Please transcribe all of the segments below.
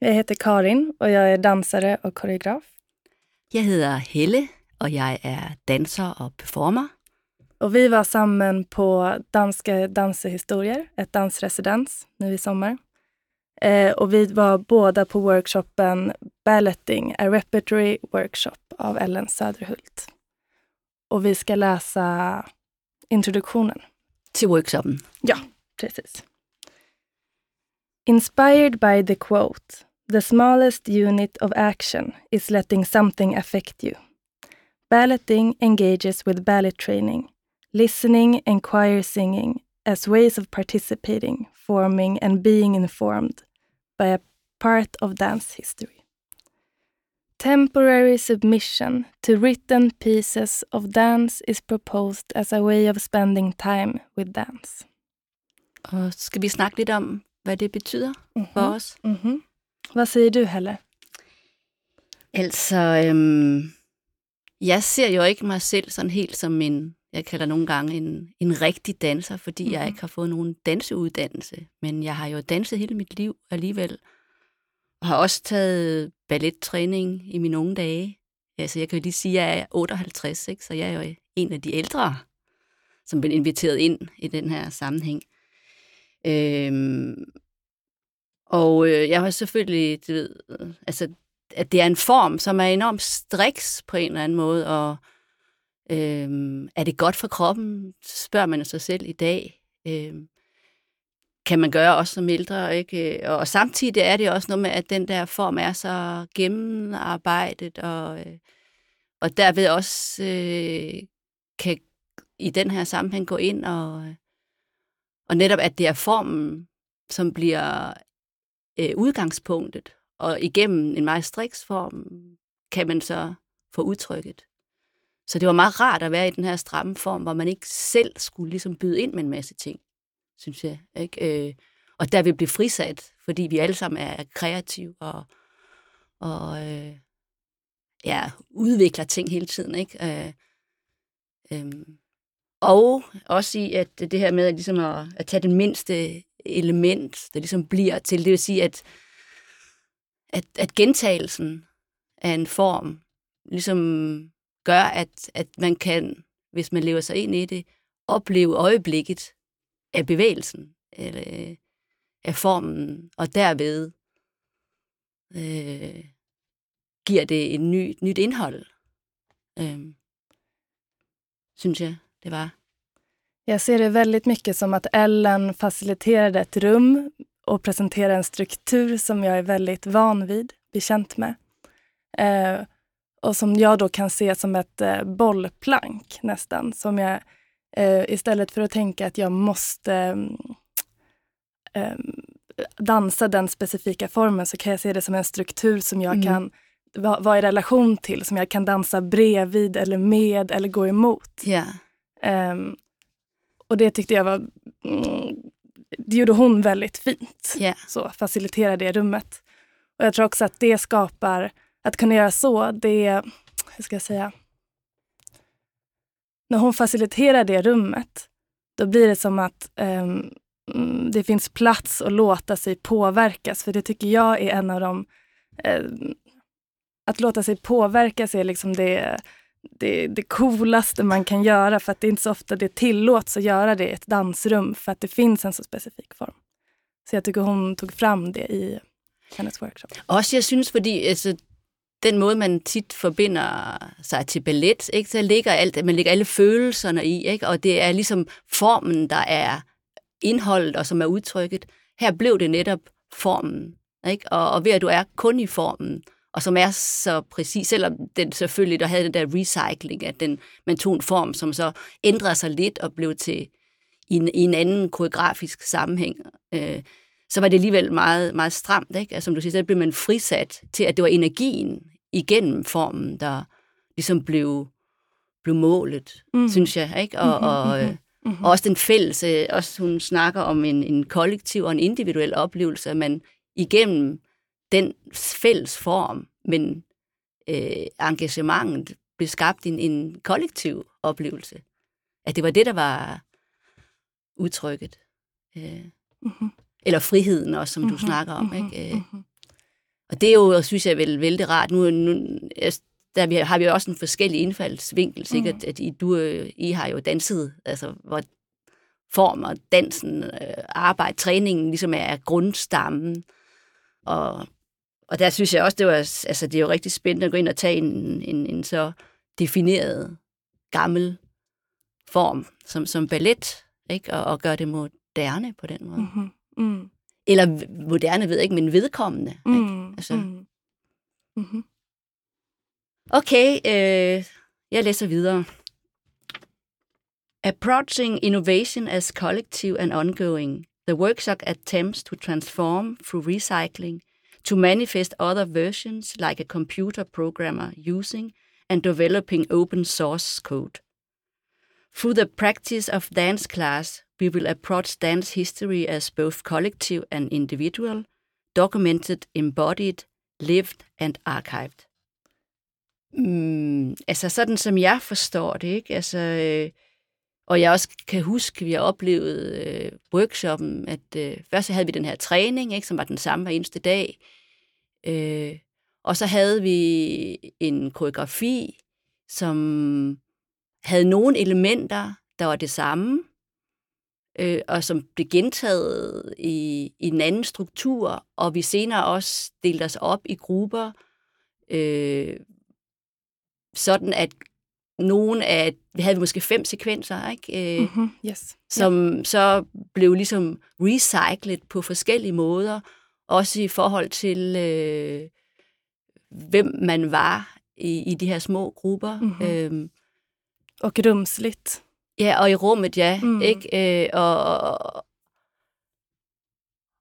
Jeg heter Karin och jag är dansare och koreograf. Jeg hedder Helle, og jeg er danser og performer. Och vi var sammen på Danska dansehistorier, ett dansresidens nu i sommar. Eh, och vi var båda på workshopen Balletting, a repertory workshop av Ellen Söderhult. Och vi ska läsa introduktionen. Til workshoppen. Ja, precis. Inspired by the quote, the smallest unit of action is letting something affect you. Balleting engages with ballet training, listening and choir singing as ways of participating, forming and being informed by a part of dance history. Temporary submission to written pieces of dance is proposed as a way of spending time with dance. Og skal vi snakke lidt om, hvad det betyder mm-hmm. for os? Mhm. Vad säger du, Helle? Altså, øhm, jeg ser jo ikke mig selv sådan helt som en, jeg kalder nogle gange en, en rigtig danser, fordi mm-hmm. jeg ikke har fået nogen danseuddannelse. Men jeg har jo danset hele mit liv alligevel, og har også taget ballettræning i mine unge dage. Altså, jeg kan jo lige sige, at jeg er 58, ikke? så jeg er jo en af de ældre, som blev inviteret ind i den her sammenhæng. Øhm, og øh, jeg har selvfølgelig, du ved, altså, at det er en form, som er enormt striks på en eller anden måde, og øh, er det godt for kroppen, spørger man sig selv i dag. Øh, kan man gøre også som ældre, ikke? Og samtidig er det også noget med, at den der form er så gennemarbejdet, og, øh, og derved også øh, kan i den her sammenhæng gå ind og, og netop, at det er formen, som bliver øh, udgangspunktet, og igennem en meget striks form, kan man så få udtrykket. Så det var meget rart at være i den her stramme form, hvor man ikke selv skulle ligesom byde ind med en masse ting, synes jeg. Ikke? Øh, og der vil blive frisat, fordi vi alle sammen er kreative og, og øh, ja, udvikler ting hele tiden. Ikke? Øh, øh, og også i, at det her med at, ligesom at, at tage det mindste element, der ligesom bliver til, det vil sige, at, at, at gentagelsen af en form ligesom gør, at, at man kan, hvis man lever sig ind i det, opleve øjeblikket af bevægelsen, eller øh, af formen, og derved øh, giver det et ny, nyt indhold, øh, synes jeg, det var. Jag ser det väldigt mycket som att Ellen faciliterade ett rum och presenterade en struktur som jag är väldigt van vid, bekänt med. Eh, och som jag då kan se som ett eh, bollplank nästan. Som jag, eh, istället för att tänka att jag måste eh, dansa den specifika formen så kan jag se det som en struktur som jag mm. kan vara va i relation till, som jag kan dansa bredvid eller med eller gå emot. Yeah. Um, och det tyckte jag var... Mm, det gjorde hon väldigt fint. Yeah. Så facilitera det rummet. Och jag tror också att det skapar... Att kunna göra så, det... Hur ska jag säga? När hon faciliterar det rummet, då blir det som att um, det finns plats att låta sig påverkas. För det tycker jag är en av de... Um, att låta sig påverkas är liksom det det, det coolaste man kan göra för att det är inte så ofta det tillåts att göra det i ett dansrum för att det finns en så specifik form. Så jag tycker hon tog fram det i hendes workshop. Også jeg synes, fordi altså, den måde, man tit forbinder sig til ballet, ikke, så ligger alt, man lægger alle følelserne i, ikke, og det er ligesom formen, der er indholdet, og som er udtrykket. Her blev det netop formen, ikke? Og, og ved at du er kun i formen, og som er så præcis, selvom den selvfølgelig der havde den der recycling, at den, man tog en form, som så ændrede sig lidt og blev til i en, i en anden koreografisk sammenhæng, øh, så var det alligevel meget, meget stramt. Ikke? Altså, som du siger, så blev man frisat til, at det var energien igennem formen, der ligesom blev, blev målet, mm. synes jeg. Ikke? Og, mm-hmm, og, mm-hmm. Mm-hmm. og også den fælles, øh, også hun snakker om en, en kollektiv og en individuel oplevelse, at man igennem den fælles form, men øh, engagementet blev skabt en, en kollektiv oplevelse. At det var det, der var udtrykket. Øh, mm-hmm. Eller friheden også, som mm-hmm. du snakker om. Mm-hmm. Ikke? Øh. Mm-hmm. og det er jo, synes jeg, vel vældig rart. Nu, nu der vi, har vi jo også en forskellig indfaldsvinkel, sikkert, mm. at I, du, I har jo danset, altså hvor form og dansen, øh, arbejde, træningen ligesom er grundstammen. Og, og der synes jeg også, det, var, altså, det er jo rigtig spændende at gå ind og tage en, en, en så defineret gammel form som, som ballet, ikke? Og, og gøre det moderne på den måde. Mm-hmm. Mm. Eller moderne ved jeg ikke, men vedkommende. Mm. Ikke? Altså. Mm. Mm-hmm. Okay, øh, jeg læser videre. Approaching innovation as collective and ongoing, the workshop attempts to transform through recycling to manifest other versions like a computer programmer using and developing open source code. Through the practice of dance class, we will approach dance history as both collective and individual, documented, embodied, lived and archived. Mm, altså sådan som jeg forstår det, ikke? Altså, øh, og jeg også kan huske, at vi har oplevet øh, workshoppen, at øh, først havde vi den her træning, ikke, som var den samme hver eneste dag. Øh, og så havde vi en koreografi, som havde nogle elementer, der var det samme, øh, og som blev gentaget i, i en anden struktur, og vi senere også delte os op i grupper, øh, sådan at nogle af, vi havde måske fem sekvenser, ikke? Øh, mm-hmm. yes. som yeah. så blev ligesom recyclet på forskellige måder, også i forhold til, øh, hvem man var i, i de her små grupper. Mm-hmm. Øhm, og rumsligt. Ja, og i rummet, ja. Mm. Ikke? Øh, og,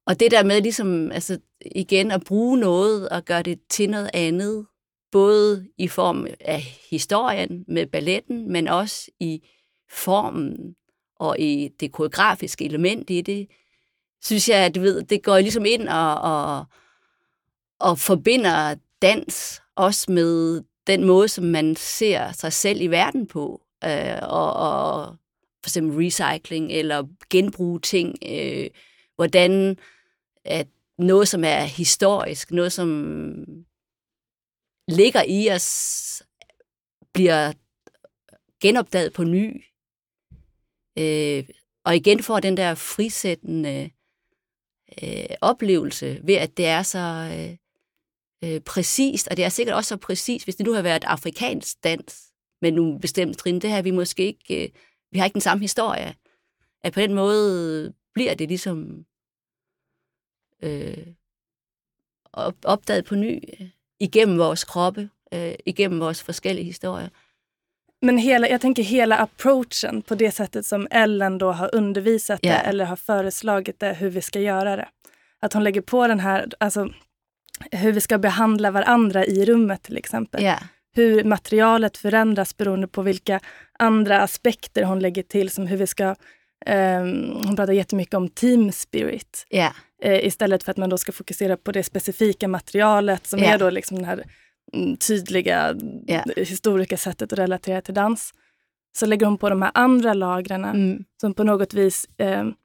og det der med ligesom, altså igen at bruge noget og gøre det til noget andet, både i form af historien med balletten, men også i formen og i det koreografiske element i det, synes jeg, at du ved, det går ligesom ind og, og, og forbinder dans også med den måde, som man ser sig selv i verden på, øh, og, og for eksempel recycling eller genbruge ting, øh, hvordan at noget, som er historisk, noget, som ligger i os, bliver genopdaget på ny. Øh, og igen får den der frisættende øh, oplevelse ved, at det er så øh, øh, præcist, og det er sikkert også så præcist, hvis det nu har været afrikansk dans med nogle bestemte trin, det her vi måske ikke, øh, vi har ikke den samme historie. At på den måde bliver det ligesom øh, opdaget på ny igennem vores kroppe, øh, igennem vores forskellige historier. Men hela, jag tänker hela approachen på det sättet som Ellen då har undervisat yeah. det eller har föreslagit det, hur vi ska göra det. Att hon lägger på den här, alltså hur vi ska behandla varandra i rummet till exempel. Yeah. Hur materialet förändras beroende på vilka andra aspekter hon lägger till, som hur vi ska Um, hon pratar jättemycket om team spirit. Yeah. Uh, istället för att man då ska fokusera på det specifika materialet som yeah. är då liksom det här mm, tydliga yeah. historiska sättet att relatera till dans. Så lägger hon på de här andra lagren mm. som på något vis um,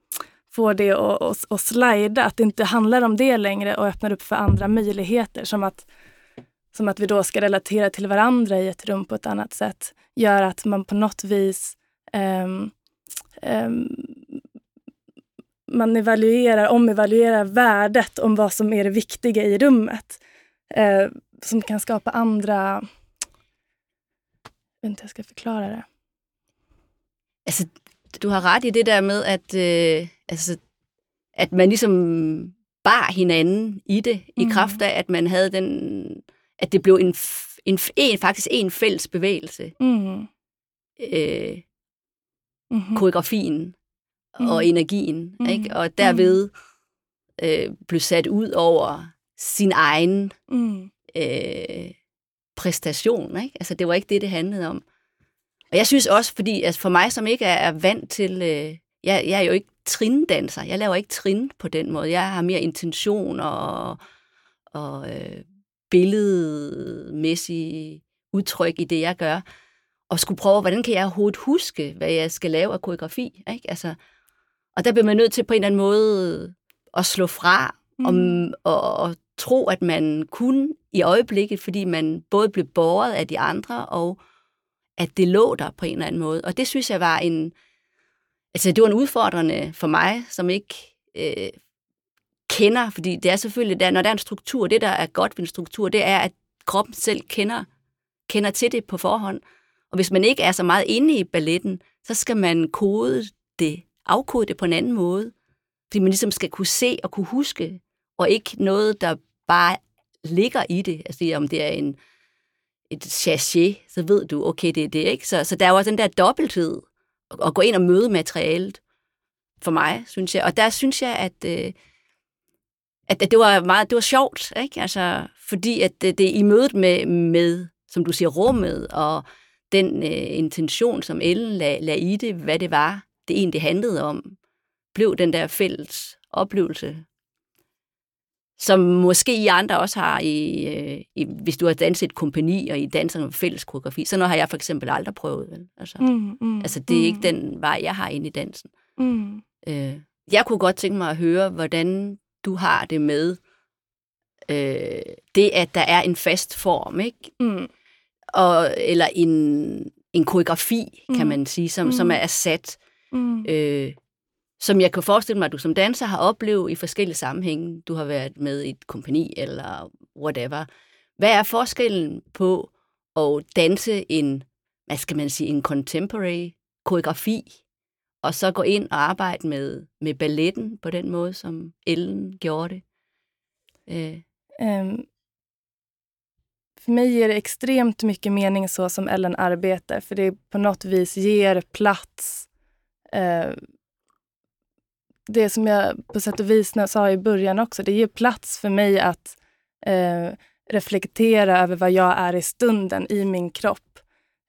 får det att, att, att slida, att det inte handlar om det längre och öppnar upp för andra möjligheter. Som att, som att vi då ska relatera till varandra i ett rum på ett annat sätt. Gör att man på något vis um, um, man evaluerar, omevaluerar värdet om vad som är det viktiga i rummet. Uh, som kan skapa andra... Jag vet inte hur jag ska förklara det. Altså, du har ret i det der med, at, øh, altså, at man ligesom bar hinanden i det, mm. i kraft af, at man havde den, at det blev en, en, en faktisk en fælles bevægelse. Mm. Øh, mm-hmm. koreografien mm. og energien, mm. ikke? og derved øh, blev sat ud over sin egen mm. øh, præstation. Ikke? Altså, det var ikke det, det handlede om. Og jeg synes også, fordi altså for mig, som ikke er, er vant til... Øh, jeg, jeg er jo ikke trindanser. Jeg laver ikke trin på den måde. Jeg har mere intention og, og øh, billedmæssig udtryk i det, jeg gør og skulle prøve, hvordan kan jeg overhovedet huske, hvad jeg skal lave af koreografi? Ikke? Altså, og der bliver man nødt til på en eller anden måde at slå fra mm. og, og, og tro, at man kunne i øjeblikket, fordi man både blev båret af de andre, og at det lå der på en eller anden måde. Og det synes jeg var en, altså det var en udfordrende for mig, som ikke øh, kender, fordi det er selvfølgelig, der, når der er en struktur, det der er godt ved en struktur, det er, at kroppen selv kender, kender til det på forhånd. Og hvis man ikke er så meget inde i balletten, så skal man kode det, afkode det på en anden måde. Fordi man ligesom skal kunne se og kunne huske, og ikke noget, der bare ligger i det. Altså om det er en, et sachet, så ved du, okay, det er det, ikke? Så, så der er jo også den der dobbelthed, at gå ind og møde materialet, for mig, synes jeg. Og der synes jeg, at, øh, at, at det var meget, det var sjovt, ikke? Altså, fordi at det, det i mødet med, med, som du siger, rummet, og den øh, intention, som Ellen lagde, lag i det, hvad det var, det egentlig handlede om, blev den der fælles oplevelse, som måske I andre også har, i, øh, i, hvis du har danset et kompani, og I danser med fælles koreografi. Så noget har jeg for eksempel aldrig prøvet. Vel? Altså, mm, mm, altså, det er mm. ikke den vej, jeg har inde i dansen. Mm. Øh, jeg kunne godt tænke mig at høre, hvordan du har det med øh, det, at der er en fast form, ikke? Mm. Og, eller en, en koreografi, mm. kan man sige, som, mm. som er sat. Mm. Øh, som jeg kan forestille mig, at du som danser har oplevet i forskellige sammenhænge. Du har været med i et kompani eller whatever. Hvad er forskellen på at danse en, hvad skal man sige, en contemporary koreografi, og så gå ind og arbejde med, med balletten på den måde, som Ellen gjorde det? Eh. Um, för mig ger det extremt mycket mening så som Ellen arbetar, för det på något vis ger plats eh, det som jag på sätt och vis sa i början också, det ger plats för mig att eh, reflektera över vad jag är i stunden, i min kropp.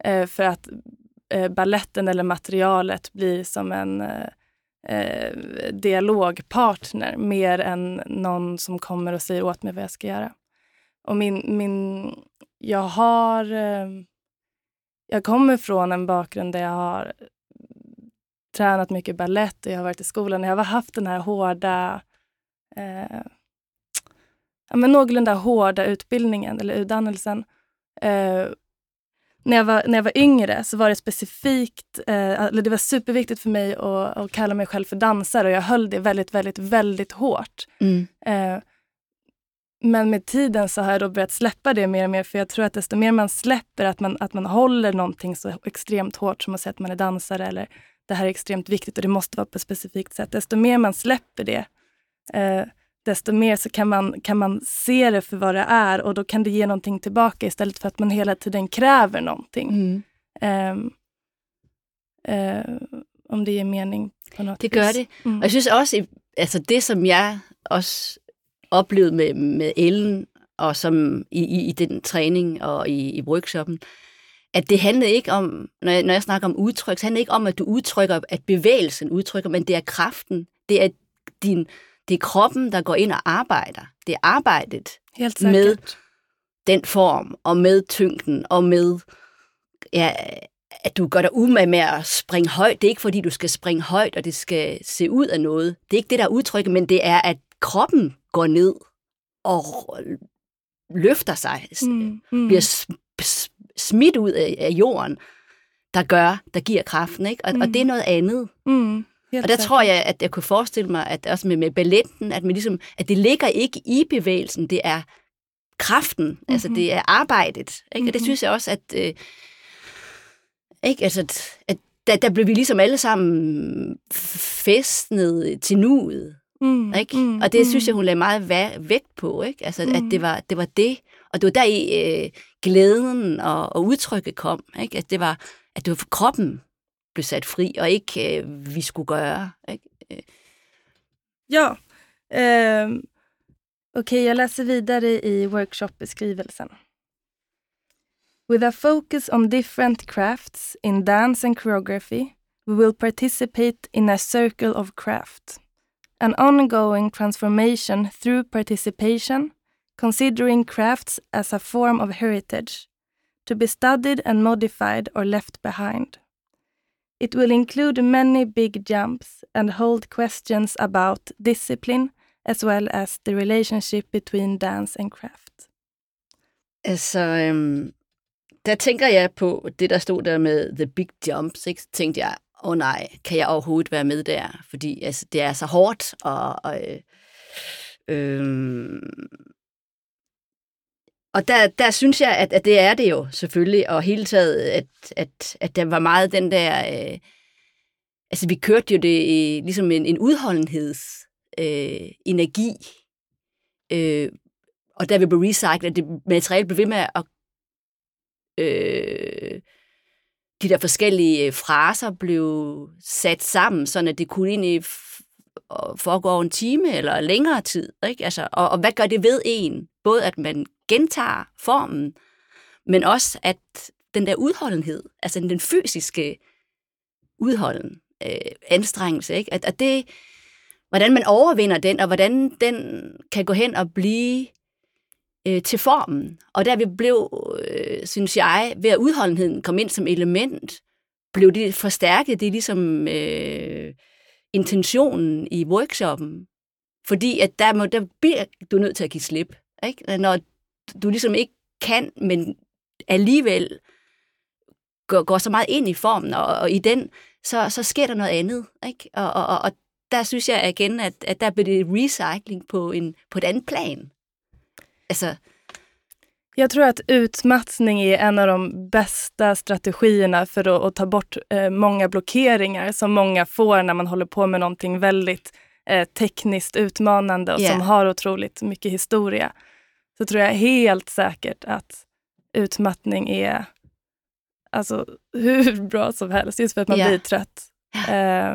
Eh, för att eh, balletten eller materialet blir som en eh, eh, dialogpartner mer än någon som kommer och säger åt mig vad jag ska göra. Och min, min, jag har... Eh, jag kommer från en bakgrund där jag har tränat mycket ballett och jag har varit i skolan. Jag har haft den här hårda, eh, ja, men någorlunda hårda utbildningen eller utdannelsen. Eh, när, jag var, när jag var yngre så var det specifikt, eh, eller det var superviktigt för mig att, att, kalla mig själv för dansare och jag höll det väldigt, väldigt, väldigt hårt. Mm. Eh, men med tiden så har jag då börjat släppa det mer och mer för jag tror att desto mer man släpper att man, att man håller någonting så extremt hårt som att säga att man är dansare eller det här är extremt viktigt och det måste vara på ett specifikt sätt. Desto mer man släpper det, eh, desto mer så kan man, kan man se det för vad det är och då kan det ge någonting tillbaka istället för att man hela tiden kräver någonting. Mm. Eh, eh, om det ger mening på något Det gør vis. det. Mm. Og jeg synes også, altså det som jeg også oplevede med, med Ellen, og som i, i, i den træning og i, i workshoppen, at det handlede ikke om, når jeg, når jeg snakker om udtryk, så handler det ikke om, at du udtrykker, at bevægelsen udtrykker, men det er kraften. Det er, din, det er kroppen, der går ind og arbejder. Det er arbejdet Helt med den form, og med tyngden, og med, ja, at du gør dig umage med at springe højt. Det er ikke, fordi du skal springe højt, og det skal se ud af noget. Det er ikke det, der er udtrykket, men det er, at kroppen går ned og løfter sig, mm, mm. bliver smidt ud af, af jorden, der gør, der giver kraften. Ikke? Og, mm. og det er noget andet. Mm. og der tror jeg, at jeg kunne forestille mig, at også med, med balletten, at, man ligesom, at det ligger ikke i bevægelsen, det er kraften, mm-hmm. altså det er arbejdet. Ikke? Mm-hmm. Og det mhm. synes jeg også, at, øh, ikke? Altså, at, at der, der blev vi ligesom alle sammen festnet til nuet. Mm, ikke? Mm, og det mm. synes jeg, hun lagde meget vægt på, ikke? Altså, mm. at det var, det var det. Og det var der i øh, glæden og, og udtrykket kom. Ikke? At det var, at det var for kroppen blev sat fri, og ikke øh, vi skulle gøre. Ikke? Øh. Ja. Eh, Okej, okay, jag läser vidare i workshopbeskrivelsen. With a focus on different crafts in dance and choreography, we will participate in a circle of craft. An ongoing transformation through participation considering crafts as a form of heritage, to be studied and modified or left behind. It will include many big jumps and hold questions about discipline as well as the relationship between dance and craft. Altså, øhm, der tænker jeg på det, der stod der med The Big Jumps. Ikke? Så tænkte jeg, åh oh, nej, kan jeg overhovedet være med der? Fordi altså, det er så hårdt, og, og øh, øh, og der, der synes jeg, at, at det er det jo selvfølgelig, og hele taget, at, at, at der var meget den der... Øh, altså, vi kørte jo det i, ligesom en, en udholdenheds øh, energi, øh, og der vi blev recyclet, det materiale blev ved med at... Øh, de der forskellige øh, fraser blev sat sammen, sådan at det kunne egentlig foregå over en time eller længere tid. Ikke? Altså, og, og hvad gør det ved en? Både at man gentager formen, men også at den der udholdenhed, altså den fysiske udholden, øh, anstrengelse, ikke? At, at det, hvordan man overvinder den, og hvordan den kan gå hen og blive øh, til formen. Og der vi blev, øh, synes jeg, ved at udholdenheden kom ind som element, blev det forstærket. Det er ligesom øh, intentionen i workshoppen. Fordi at der, må, der bliver du nødt til at give slip. Ikke? Når du ligesom ikke kan, men alligevel går, går så meget ind i formen, og, og i den, så, så sker der noget andet. Ikke? Og, og, og der synes jeg igen, at, at der bliver det recycling på, en, på et andet plan. Alltså... Jag tror att utmattning är en av de bästa strategierna för att, att ta bort eh, många blockeringar som många får när man håller på med någonting väldigt eh, tekniskt utmanande och yeah. som har otroligt mycket historia. Så tror jag helt säkert att utmattning är alltså, hur bra som helst, just för att man yeah. blir trött. Eh,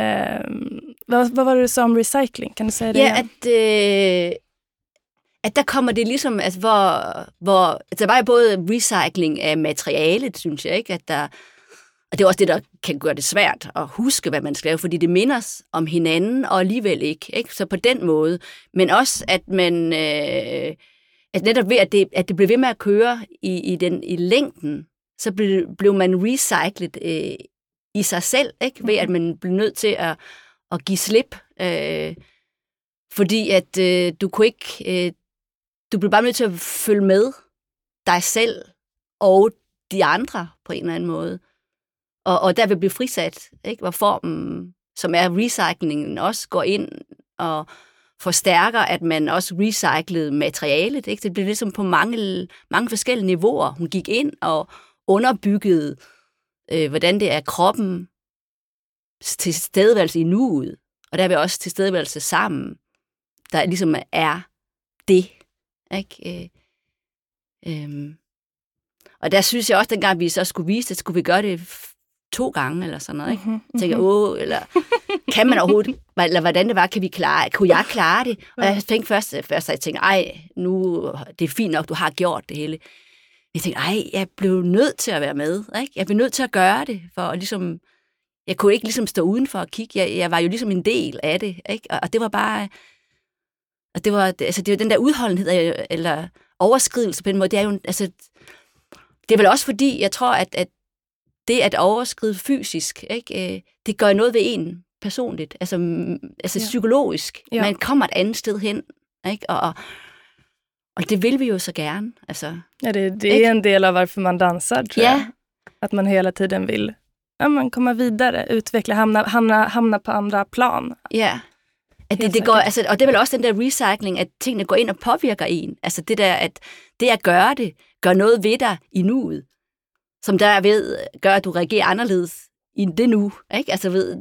eh, vad, vad, var det du sa om recycling? Kan du säga det Ja, yeah, att, eh at der kommer det ligesom, altså hvor, hvor altså, der var jo både recycling af materialet, synes jeg, ikke? At der, og det er også det, der kan gøre det svært at huske, hvad man skal lave, fordi det minder om hinanden, og alligevel ikke. ikke? Så på den måde. Men også, at man... Øh, at netop ved, at det, at det blev ved med at køre i, i, den, i længden, så blev, blev man recyclet øh, i sig selv, ikke? ved at man blev nødt til at, at give slip. Øh, fordi at øh, du kunne ikke... Øh, du bliver bare nødt til at følge med dig selv og de andre på en eller anden måde. Og, og der vil blive frisat, ikke? hvor formen, som er recyclingen, også går ind og forstærker, at man også recyclede materialet. Ikke? Det blev ligesom på mange, mange forskellige niveauer. Hun gik ind og underbyggede, øh, hvordan det er kroppen til stedværelse i nuet, og der vil også til stedværelse sammen, der ligesom er det, ikke? Øh, øh. Og der synes jeg også, dengang vi så skulle vise det, skulle vi gøre det to gange eller sådan noget. Ikke? Mm-hmm. Tænker, åh, eller kan man overhovedet, eller hvordan det var, kan vi klare, kunne jeg klare det? Og jeg tænkte først, først jeg tænkte, ej, nu, det er fint nok, du har gjort det hele. Jeg tænkte, ej, jeg blev nødt til at være med. Ikke? Jeg blev nødt til at gøre det, for at ligesom, jeg kunne ikke ligesom stå udenfor og kigge. Jeg, jeg var jo ligesom en del af det. Ikke? Og, og det var bare, og det var, altså, det var den der udholdenhed, eller overskridelse på den måde, det er jo, altså, det er vel også fordi, jeg tror, at, at det at overskride fysisk, ikke, øh, det gør noget ved en personligt, altså, altså ja. psykologisk. Ja. Man kommer et andet sted hen, ikke? Og, og, og det vil vi jo så gerne. Altså, ja, det, det är en del av varför man dansar, tror ja. jag. Att man hela tiden vill ja, man komma vidare, utveckla, hamna, hamna, hamna på andra plan. Ja. At det, det går, altså, og det er vel også den der recycling, at tingene går ind og påvirker en. Altså det der, at det at gøre det, gør noget ved dig i nuet, som der ved, gør, at du reagerer anderledes i det nu. Ikke? Altså ved,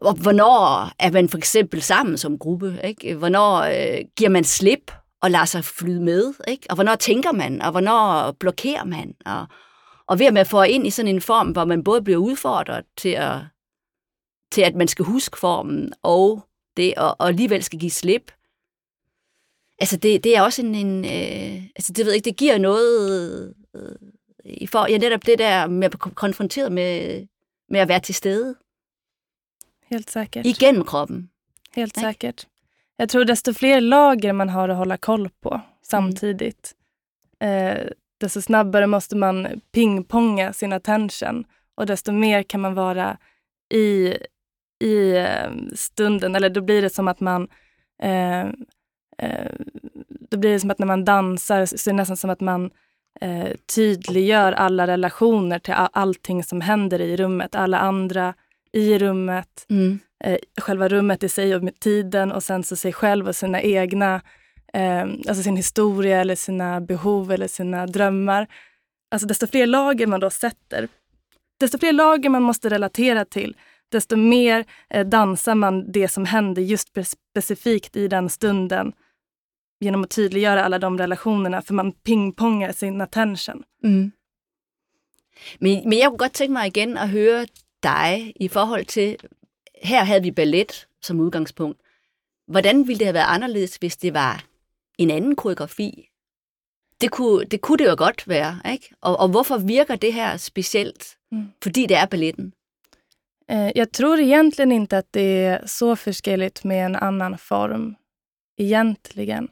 hvornår er man for eksempel sammen som gruppe? Ikke? Hvornår øh, giver man slip og lader sig flyde med? Ikke? Og hvornår tænker man? Og hvornår blokerer man? Og, og ved at man får ind i sådan en form, hvor man både bliver udfordret til at til at man skal huske formen, og det og, og alligevel skal give slip. Altså, det, det er også en, en øh, altså, det ved jeg ikke, det giver noget øh, i for, ja, netop det der med at blive konfronteret med, med at være til stede. Helt säkert. Igennem kroppen. Helt ikke? säkert. Jag tror desto fler lager man har att hålla koll på samtidigt, mm. eh, desto snabbare måste man pingponga sin attention och desto mer kan man vara i i eh, stunden, eller då blir det som att man eh, eh, då blir det som att när man dansar så är det nästan som att man eh, tydliggör alla relationer till all, allting som händer i rummet. Alla andra i rummet, mm. eh, själva rummet i sig och med tiden och sen så sig själv och sina egna, eh, alltså sin historia eller sina behov eller sina drömmar. Alltså desto fler lager man då sätter, desto fler lager man måste relatera till, desto mer eh, dansar man det som händer just specifikt i den stunden genom att tydliggöra alla de relationerna, för man pingpongar sin attention. Mm. Men, men jeg kunne godt tænke mig igen at høre dig i forhold til, her havde vi ballet som udgangspunkt. Hvordan ville det have været anderledes, hvis det var en anden koreografi? Det kunne det, kunne det jo godt være, ikke? Og, og hvorfor virker det her specielt? Mm. Fordi det er balletten. Eh, jag tror egentligen inte att det är så förskelligt med en annan form. Egentligen.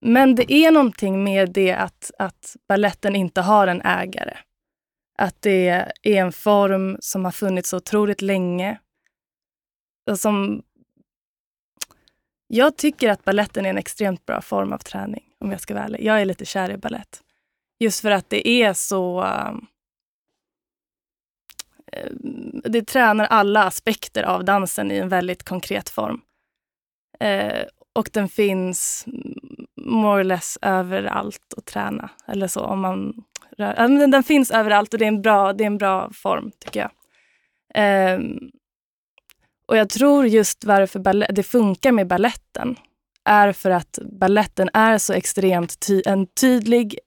Men det är någonting med det att, att balletten inte har en ägare. Att det är en form som har funnits så otroligt länge. Och som... Jag tycker att balletten är en extremt bra form av träning, om jag ska vara ärlig. Jag är lite kär i ballett. Just för att det är så... Eh, det tränar alla aspekter av dansen i en väldigt konkret form. Eh, och den finns more or less överallt att träna. Eller så om man rör. Den finns överallt och det är en bra, det är en bra form tycker jag. Um, och jag tror just varför det funkar med balletten är för att balletten är så extremt ty en tydlig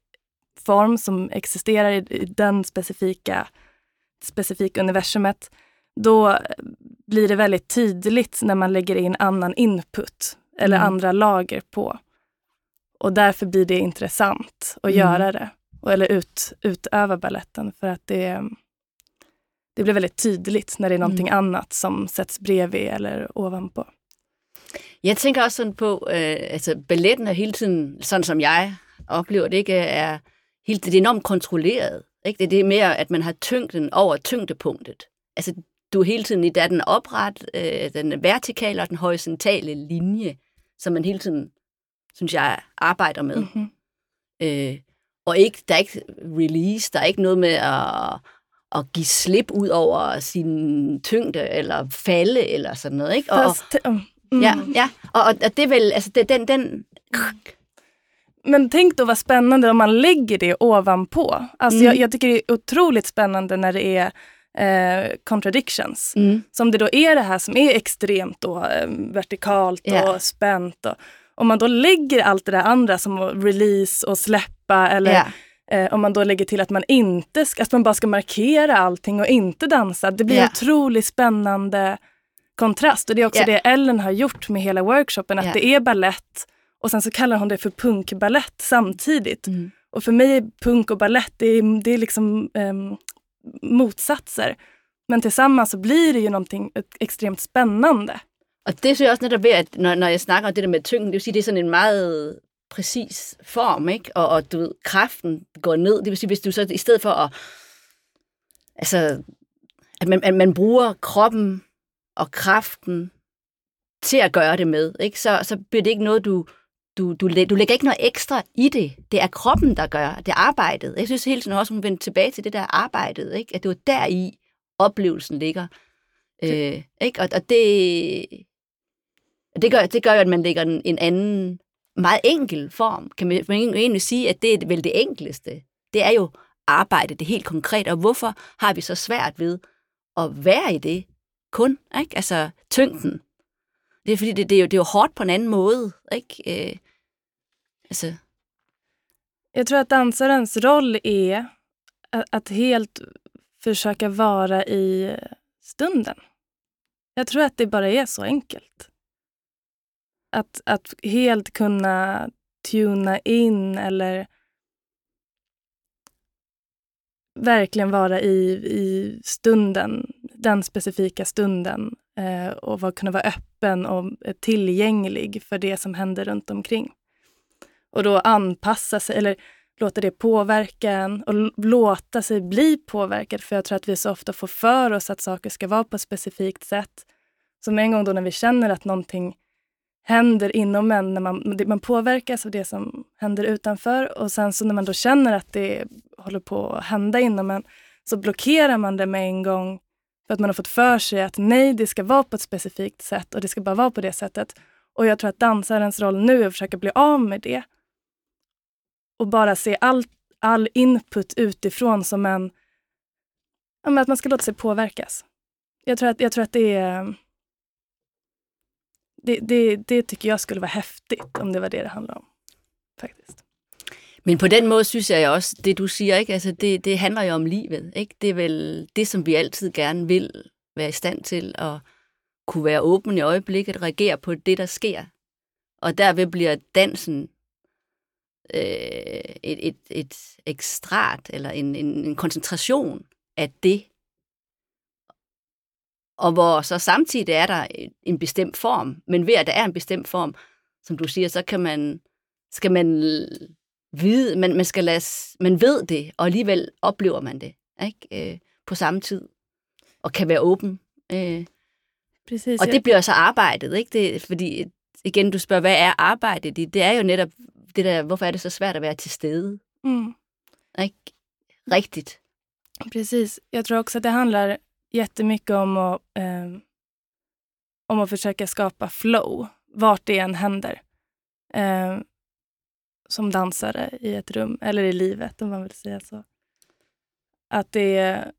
form som existerar i, i den specifika, specifika universumet. Då blir det väldigt tydligt när man lägger in annan input eller mm. andra lager på. Och därför blir det intressant att mm. göra det. Eller ut, utöva balletten för att det, det blir väldigt tydligt när det är någonting mm. annat som sätts bredvid eller ovanpå. Jeg tænker også sådan på, øh, altså balletten er hele tiden, sådan som jeg oplever det, ikke, er helt, det er enormt kontrolleret. Ikke? Det er det mere, at man har tyngden over tyngdepunktet. Altså, du er hele tiden i, der er den opret, øh, den vertikale og den horisontale linje, som man hele tiden synes jeg, arbejder med. Mm-hmm. Øh, og ikke, der er ikke release, der er ikke noget med at, at give slip ud over sin tyngde, eller falde, eller sådan noget. Ikke? Og, og, mm. Ja, ja. Og, og det er vel, altså det, den, den... Men tänk då vad spännande om man lägger det ovanpå. Alltså mm. jag, jag tycker det är otroligt spännande när det är eh, contradictions. Mm. Som det då är det här som är extremt då, eh, vertikalt yeah. och spänt. Och, om man då lägger allt det där andra som release och släppa eller yeah. eh, om man då lägger till att man inte ska, att man bara ska markera allting och inte dansa. Det blir yeah. en otroligt spännande kontrast och det är också yeah. det Ellen har gjort med hela workshopen, att det är ballett och sen så kallar hon det för punkballett samtidigt. Mm. Och för mig är punk och ballett, det är, det är liksom eh, motsatser. Men tillsammans så blir det ju någonting extremt spännande. Og det synes jeg også netop ved, at når, når jeg snakker om det der med tyngden, det vil sige, det er sådan en meget præcis form, ikke? Og, og du ved, kraften går ned. Det vil sige, hvis du så i stedet for at, altså, at man, at man bruger kroppen og kraften til at gøre det med, ikke? Så, så bliver det ikke noget, du, du, du, du lægger ikke noget ekstra i det. Det er kroppen, der gør det arbejdet. Jeg synes hele tiden også, hun vendte tilbage til det der arbejdet, ikke? at det var der i oplevelsen ligger. Øh, ikke? Og, og det, det gør, det gør at man lægger en, en anden, meget enkel form. Kan man, man egentlig sige, at det er vel det enkleste. Det er jo arbejde, det helt konkret. Og hvorfor har vi så svært ved at være i det kun? Ikke? Altså tyngden. Det er fordi, det, det, er jo, det er jo hårdt på en anden måde. Ikke? Øh, alltså. Jag tror att dansarens roll är att helt försöka vara i stunden. Jag tror att det bara är så enkelt. Att, att helt kunna tuna in eller verkligen vara i, i stunden, den specifika stunden eh, och var, kunna vara öppen och tillgänglig för det som händer runt omkring. Och då anpassa sig, eller låta det påverka en och låta sig bli påverkad. För jag tror att vi så ofta får för oss att saker ska vara på ett specifikt sätt Som en gång då när vi känner att någonting händer inom en, när man, man påverkas av det som händer utanför och sen så när man då känner att det håller på att hända inom en så blockerar man det med en gång för att man har fått för sig att nej, det ska vara på ett specifikt sätt och det ska bara vara på det sättet. Och jag tror att dansarens roll nu är att försöka bli av med det och bara se all, all input utifrån som en... Ja, att man ska låta sig påverkas. Jag tror att, jag tror att det är... Det, det, det tycker jag skulle vara häftigt om det var det, det handlade om, Faktiskt. Men på den måde synes jeg også, det du siger, ikke? Altså, det, det handler jo om livet. Ikke? Det er vel det, som vi altid gerne vil være i stand til at kunne være åben i øjeblikket, reagere på det, der sker. Og derved bliver dansen øh, et, et, et ekstrat, eller en, en, en koncentration af det, og hvor så samtidig er der en bestemt form, men ved at der er en bestemt form, som du siger, så kan man, skal man vide, man, man, skal lade, man ved det, og alligevel oplever man det ikke? Øh, på samme tid, og kan være åben. Øh. Præcis, og det bliver så arbejdet, ikke? Det, fordi igen, du spørger, hvad er arbejdet? Det, det er jo netop det der, hvorfor er det så svært at være til stede? Mm. Ikke? Rigtigt. Precis. Jag tror också att det handlar jättemycket om att, eh, om att försöka skapa flow, vart det än händer. Eh, som dansare i ett rum, eller i livet om man vill säga så. Att det är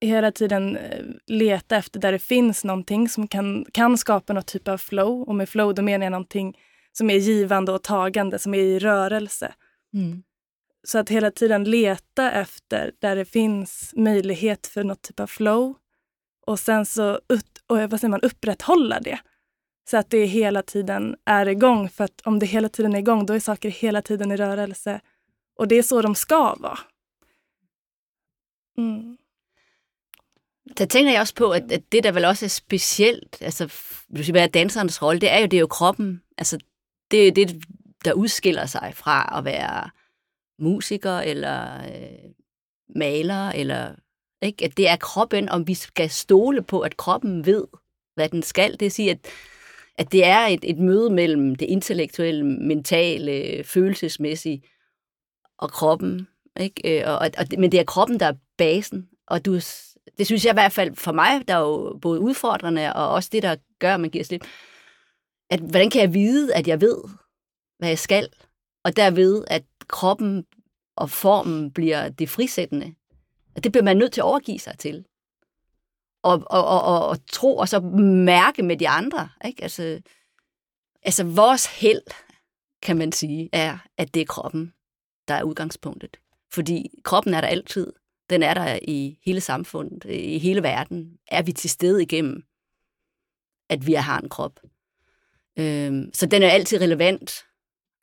hela tiden eh, leta efter där det finns någonting som kan, kan skapa något typ av flow. Och med flow då menar jag någonting som är givande och tagande, som är i rörelse. Mm. Så att hela tiden leta efter där det finns möjlighet för något typ av flow och sen så och vad säger man, upprätthålla det. Så att det hela tiden är igång. För att om det hela tiden är igång, då är saker hela tiden i rörelse. Och det är så de ska vara. Mm. Der tænker jeg også på, at, at det, der vel også er specielt, altså, hvis hvad er danserens rolle, det er jo, det er jo kroppen. Altså, det er det, der udskiller sig fra at være musiker, eller øh, maler, eller ikke? At det er kroppen, om vi skal stole på, at kroppen ved, hvad den skal. Det siger, at, at det er et, et møde mellem det intellektuelle, mentale, følelsesmæssige og kroppen. Ikke? Øh, og, og, og, men det er kroppen, der er basen. Og du, det synes jeg i hvert fald for mig, der er jo både udfordrende og også det, der gør, at man giver slip. At, hvordan kan jeg vide, at jeg ved, hvad jeg skal? Og derved, at kroppen og formen bliver det frisættende. Det bliver man nødt til at overgive sig til. Og, og, og, og, og tro, og så mærke med de andre. Ikke? Altså, altså vores held, kan man sige, er, at det er kroppen, der er udgangspunktet. Fordi kroppen er der altid. Den er der i hele samfundet, i hele verden. Er vi til stede igennem, at vi har en krop. Øhm, så den er altid relevant.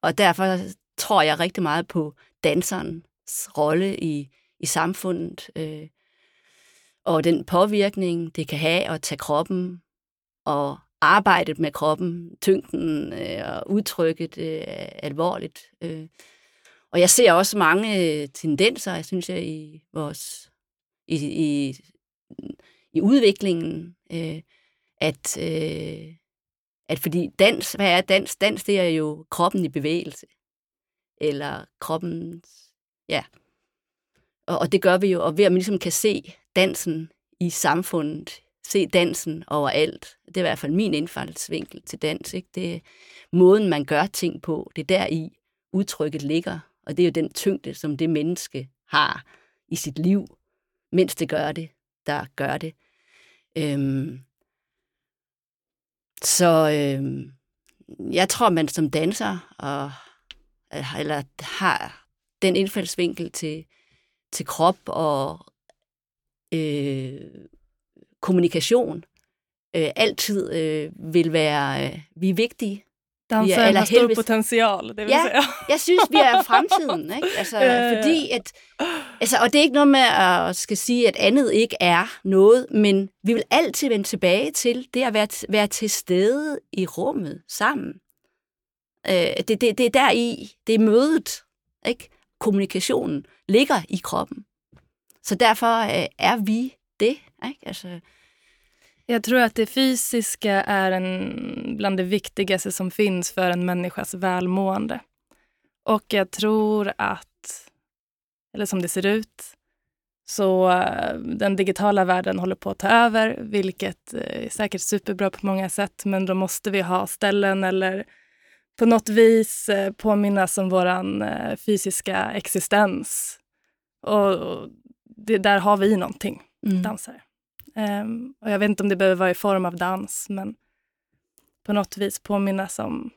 Og derfor tror jeg rigtig meget på danserens rolle i i samfundet, øh, og den påvirkning, det kan have at tage kroppen og arbejdet med kroppen, tyngden øh, og udtrykket øh, alvorligt. Øh. Og jeg ser også mange øh, tendenser, jeg synes jeg, i vores i, i, i udviklingen, øh, at, øh, at fordi dans, hvad er dans? Dans, det er jo kroppen i bevægelse. Eller kroppens, ja, og, og det gør vi jo, og ved at man ligesom kan se dansen i samfundet, se dansen overalt. Det er i hvert fald min indfaldsvinkel til dans. Ikke? Det er måden, man gør ting på. Det er der i udtrykket ligger. Og det er jo den tyngde, som det menneske har i sit liv, mens det gør det, der gør det. Øhm, så øhm, jeg tror, man som danser og, eller har den indfaldsvinkel til, til krop og øh, kommunikation øh, altid øh, vil være, øh, vi er vigtige. Dansen har stor potential, det vil ja, sige. jeg synes, vi er fremtiden. Ikke? Altså, fordi at, altså, og det er ikke noget med at skal sige, at andet ikke er noget, men vi vil altid vende tilbage til det at være, være til stede i rummet sammen. Øh, det, det, det er der i, det er mødet, ikke? Kommunikationen ligger i kroppen. Så derfor øh, er vi det. Ikke? Altså, Jag tror att det fysiska är en, bland det viktigaste som finns för en människas välmående. Och jag tror att, eller som det ser ut, så øh, den digitala världen håller på att ta över, vilket är øh, säkert superbra på många sätt, men då måste vi ha ställen eller på något vis eh, påminnas om vår fysiska existens. Och det, där har vi någonting, mm. dansare. Um, och jag vet inte om det behöver vara i form av dans, men på något vis påminnas om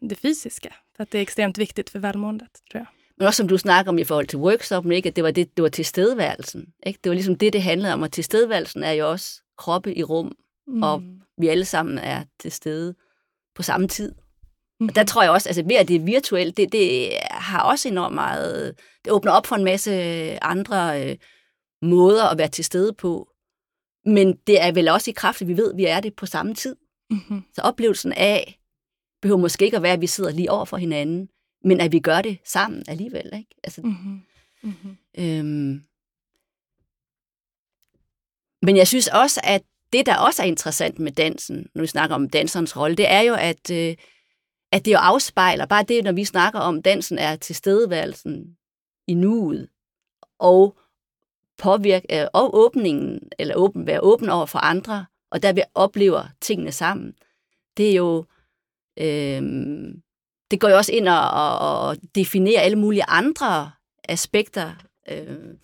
det fysiska. För att det är extremt viktigt för välmåendet, tror jag. Men også som du snakker om i forhold til workshopen, ikke? at det var, det, det var tilstedeværelsen. Ikke? Det var ligesom det, det handlede om, og tilstedeværelsen er jo også kroppe i rum, mm. og vi alle sammen er til stede på samme tid. Mm. Og der tror jeg også, altså ved at det er virtuelt, det, det har også enormt meget, det åbner op for en masse andre øh, måder at være til stede på. Men det er vel også i kraft, at vi ved, at vi er det på samme tid. Mm-hmm. Så oplevelsen af behøver måske ikke at være, at vi sidder lige over for hinanden, men at vi gør det sammen alligevel. Ikke? Altså, mm-hmm. Mm-hmm. Øhm, men jeg synes også, at det, der også er interessant med dansen, når vi snakker om danserens rolle, det er jo, at, øh, at det jo afspejler, bare det, når vi snakker om, dansen er tilstedeværelsen i nuet, og påvirke, øh, og åbningen, eller åben, være åben over for andre, og der vi oplever tingene sammen. Det er jo, øh, det går jo også ind og, og, og definerer alle mulige andre aspekter øh,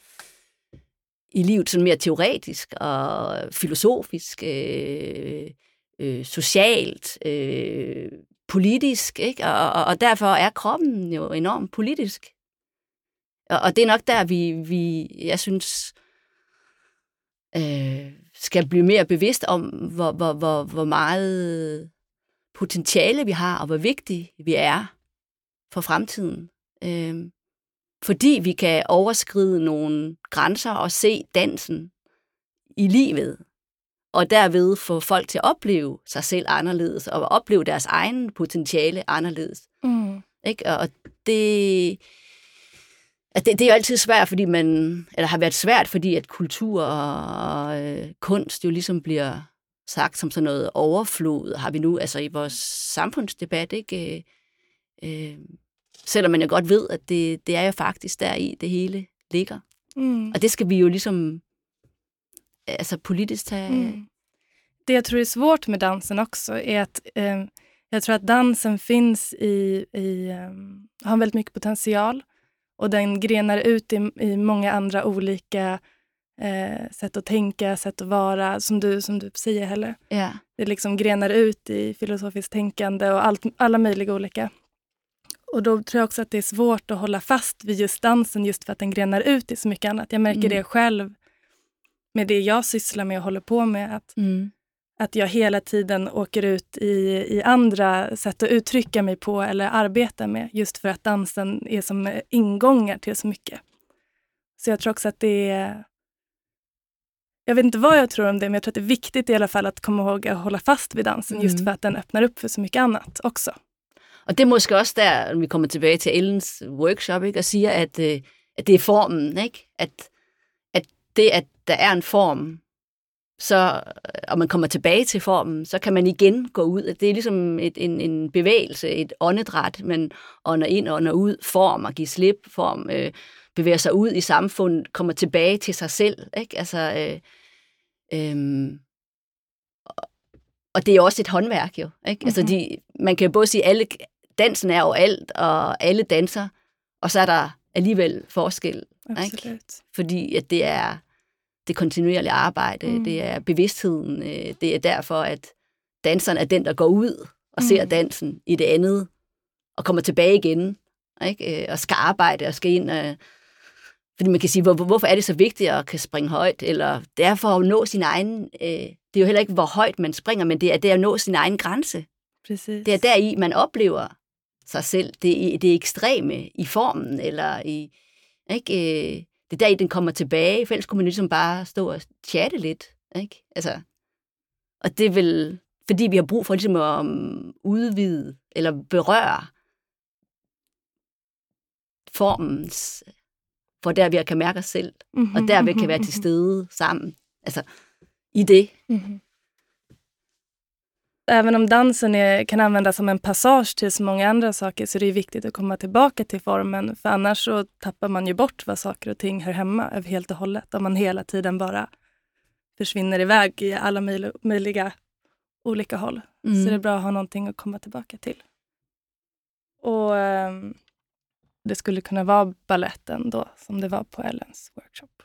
i livet, sådan mere teoretisk og filosofisk, øh, øh, socialt, øh, politisk, ikke? Og, og, og derfor er kroppen jo enormt politisk. Og, og det er nok der, vi, vi jeg synes, øh, skal blive mere bevidst om, hvor, hvor, hvor, hvor meget potentiale vi har, og hvor vigtige vi er for fremtiden. Øh, fordi vi kan overskride nogle grænser og se dansen i livet, og derved få folk til at opleve sig selv anderledes, og opleve deres egen potentiale anderledes. Mm. Ikke? Og det, at det, det er jo altid svært, fordi man, eller har været svært, fordi at kultur og, og øh, kunst jo ligesom bliver sagt som sådan noget overflod, har vi nu altså i vores samfundsdebat, ikke? Øh, øh, selvom man jo godt ved, at det, det er jo faktisk der i det hele ligger. Mm. Og det skal vi jo ligesom altså politisk tage... Mm. Det jag tror är svårt med dansen också är att eh, jag tror att dansen finns i, i eh, har väldigt mycket potential och den grenar ut i, i många andra olika eh, sätt att tänka, sätt att vara, som du, som du säger Helle. Yeah. Det liksom grenar ut i filosofiskt tänkande och allt, alla möjliga olika. Och då tror jag också att det är svårt att hålla fast vid just dansen just för att den grenar ut i så mycket annat. Jag märker mm. det själv med det jag sysslar med och håller på med. Att, mm. att jag hela tiden åker ut i, i andra sätt att uttrycka mig på eller arbeta med just för att dansen är som ingångar till så mycket. Så jag tror också att det är jag vet inte vad jag tror om det, men jag tror att det är viktigt i alla fall att komma ihåg att hålla fast vid dansen, mm. just för att den öppnar upp för så mycket annat också. Og det er måske også der, vi kommer tilbage til Ellens workshop, ikke, og siger, at, øh, at det er formen, ikke? At, at det, at der er en form, så, og man kommer tilbage til formen, så kan man igen gå ud. Det er ligesom et, en, en bevægelse, et åndedræt, man ånder ind og ånder ud, form og give slip, form, øh, bevæger sig ud i samfundet, kommer tilbage til sig selv. Ikke? Altså, øh, øh, og det er også et håndværk jo. Ikke? Mm-hmm. Altså, mhm. de, man kan jo både sige, at alle, dansen er jo alt, og alle danser, og så er der alligevel forskel. Absolut. Ikke? Fordi at det er det kontinuerlige arbejde, mm. det er bevidstheden, øh, det er derfor, at danseren er den, der går ud og mm. ser dansen i det andet, og kommer tilbage igen, ikke? Øh, og skal arbejde og skal ind og fordi man kan sige, hvor, hvorfor er det så vigtigt at kan springe højt? Eller det er for at nå sin egen... Øh, det er jo heller ikke, hvor højt man springer, men det er, det at nå sin egen grænse. Præcis. Det er der i, man oplever sig selv. Det er det ekstreme i formen, eller i... Ikke, øh, det er der den kommer tilbage. For ellers kunne man ligesom bare stå og chatte lidt. Ikke? Altså, og det er vel, fordi vi har brug for ligesom at um, udvide eller berøre formens for der vi kan mærke os selv, mm-hmm, og der vi kan være til stede sammen. Altså, i det. Mm. Även om dansen är, kan användas som en passage till så många andra saker så är det viktigt att komma tillbaka till formen. För annars så tappar man ju bort vad saker och ting hör hemma över helt och hållet. Om man hela tiden bara försvinner iväg i alla möjliga olika håll. Mm. Så det är bra att ha någonting att komma tillbaka till. Och um, Det skulle kunna vara balletten då, som det var på Ellens workshop.